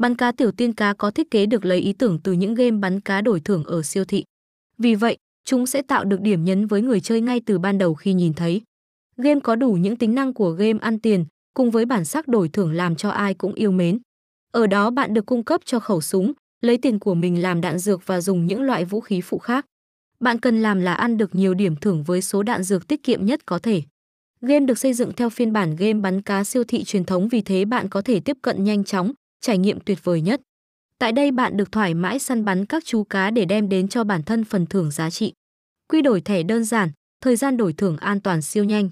Bắn cá tiểu tiên cá có thiết kế được lấy ý tưởng từ những game bắn cá đổi thưởng ở siêu thị. Vì vậy, chúng sẽ tạo được điểm nhấn với người chơi ngay từ ban đầu khi nhìn thấy. Game có đủ những tính năng của game ăn tiền, cùng với bản sắc đổi thưởng làm cho ai cũng yêu mến. Ở đó bạn được cung cấp cho khẩu súng, lấy tiền của mình làm đạn dược và dùng những loại vũ khí phụ khác. Bạn cần làm là ăn được nhiều điểm thưởng với số đạn dược tiết kiệm nhất có thể. Game được xây dựng theo phiên bản game bắn cá siêu thị truyền thống vì thế bạn có thể tiếp cận nhanh chóng, trải nghiệm tuyệt vời nhất. Tại đây bạn được thoải mái săn bắn các chú cá để đem đến cho bản thân phần thưởng giá trị. Quy đổi thẻ đơn giản, thời gian đổi thưởng an toàn siêu nhanh.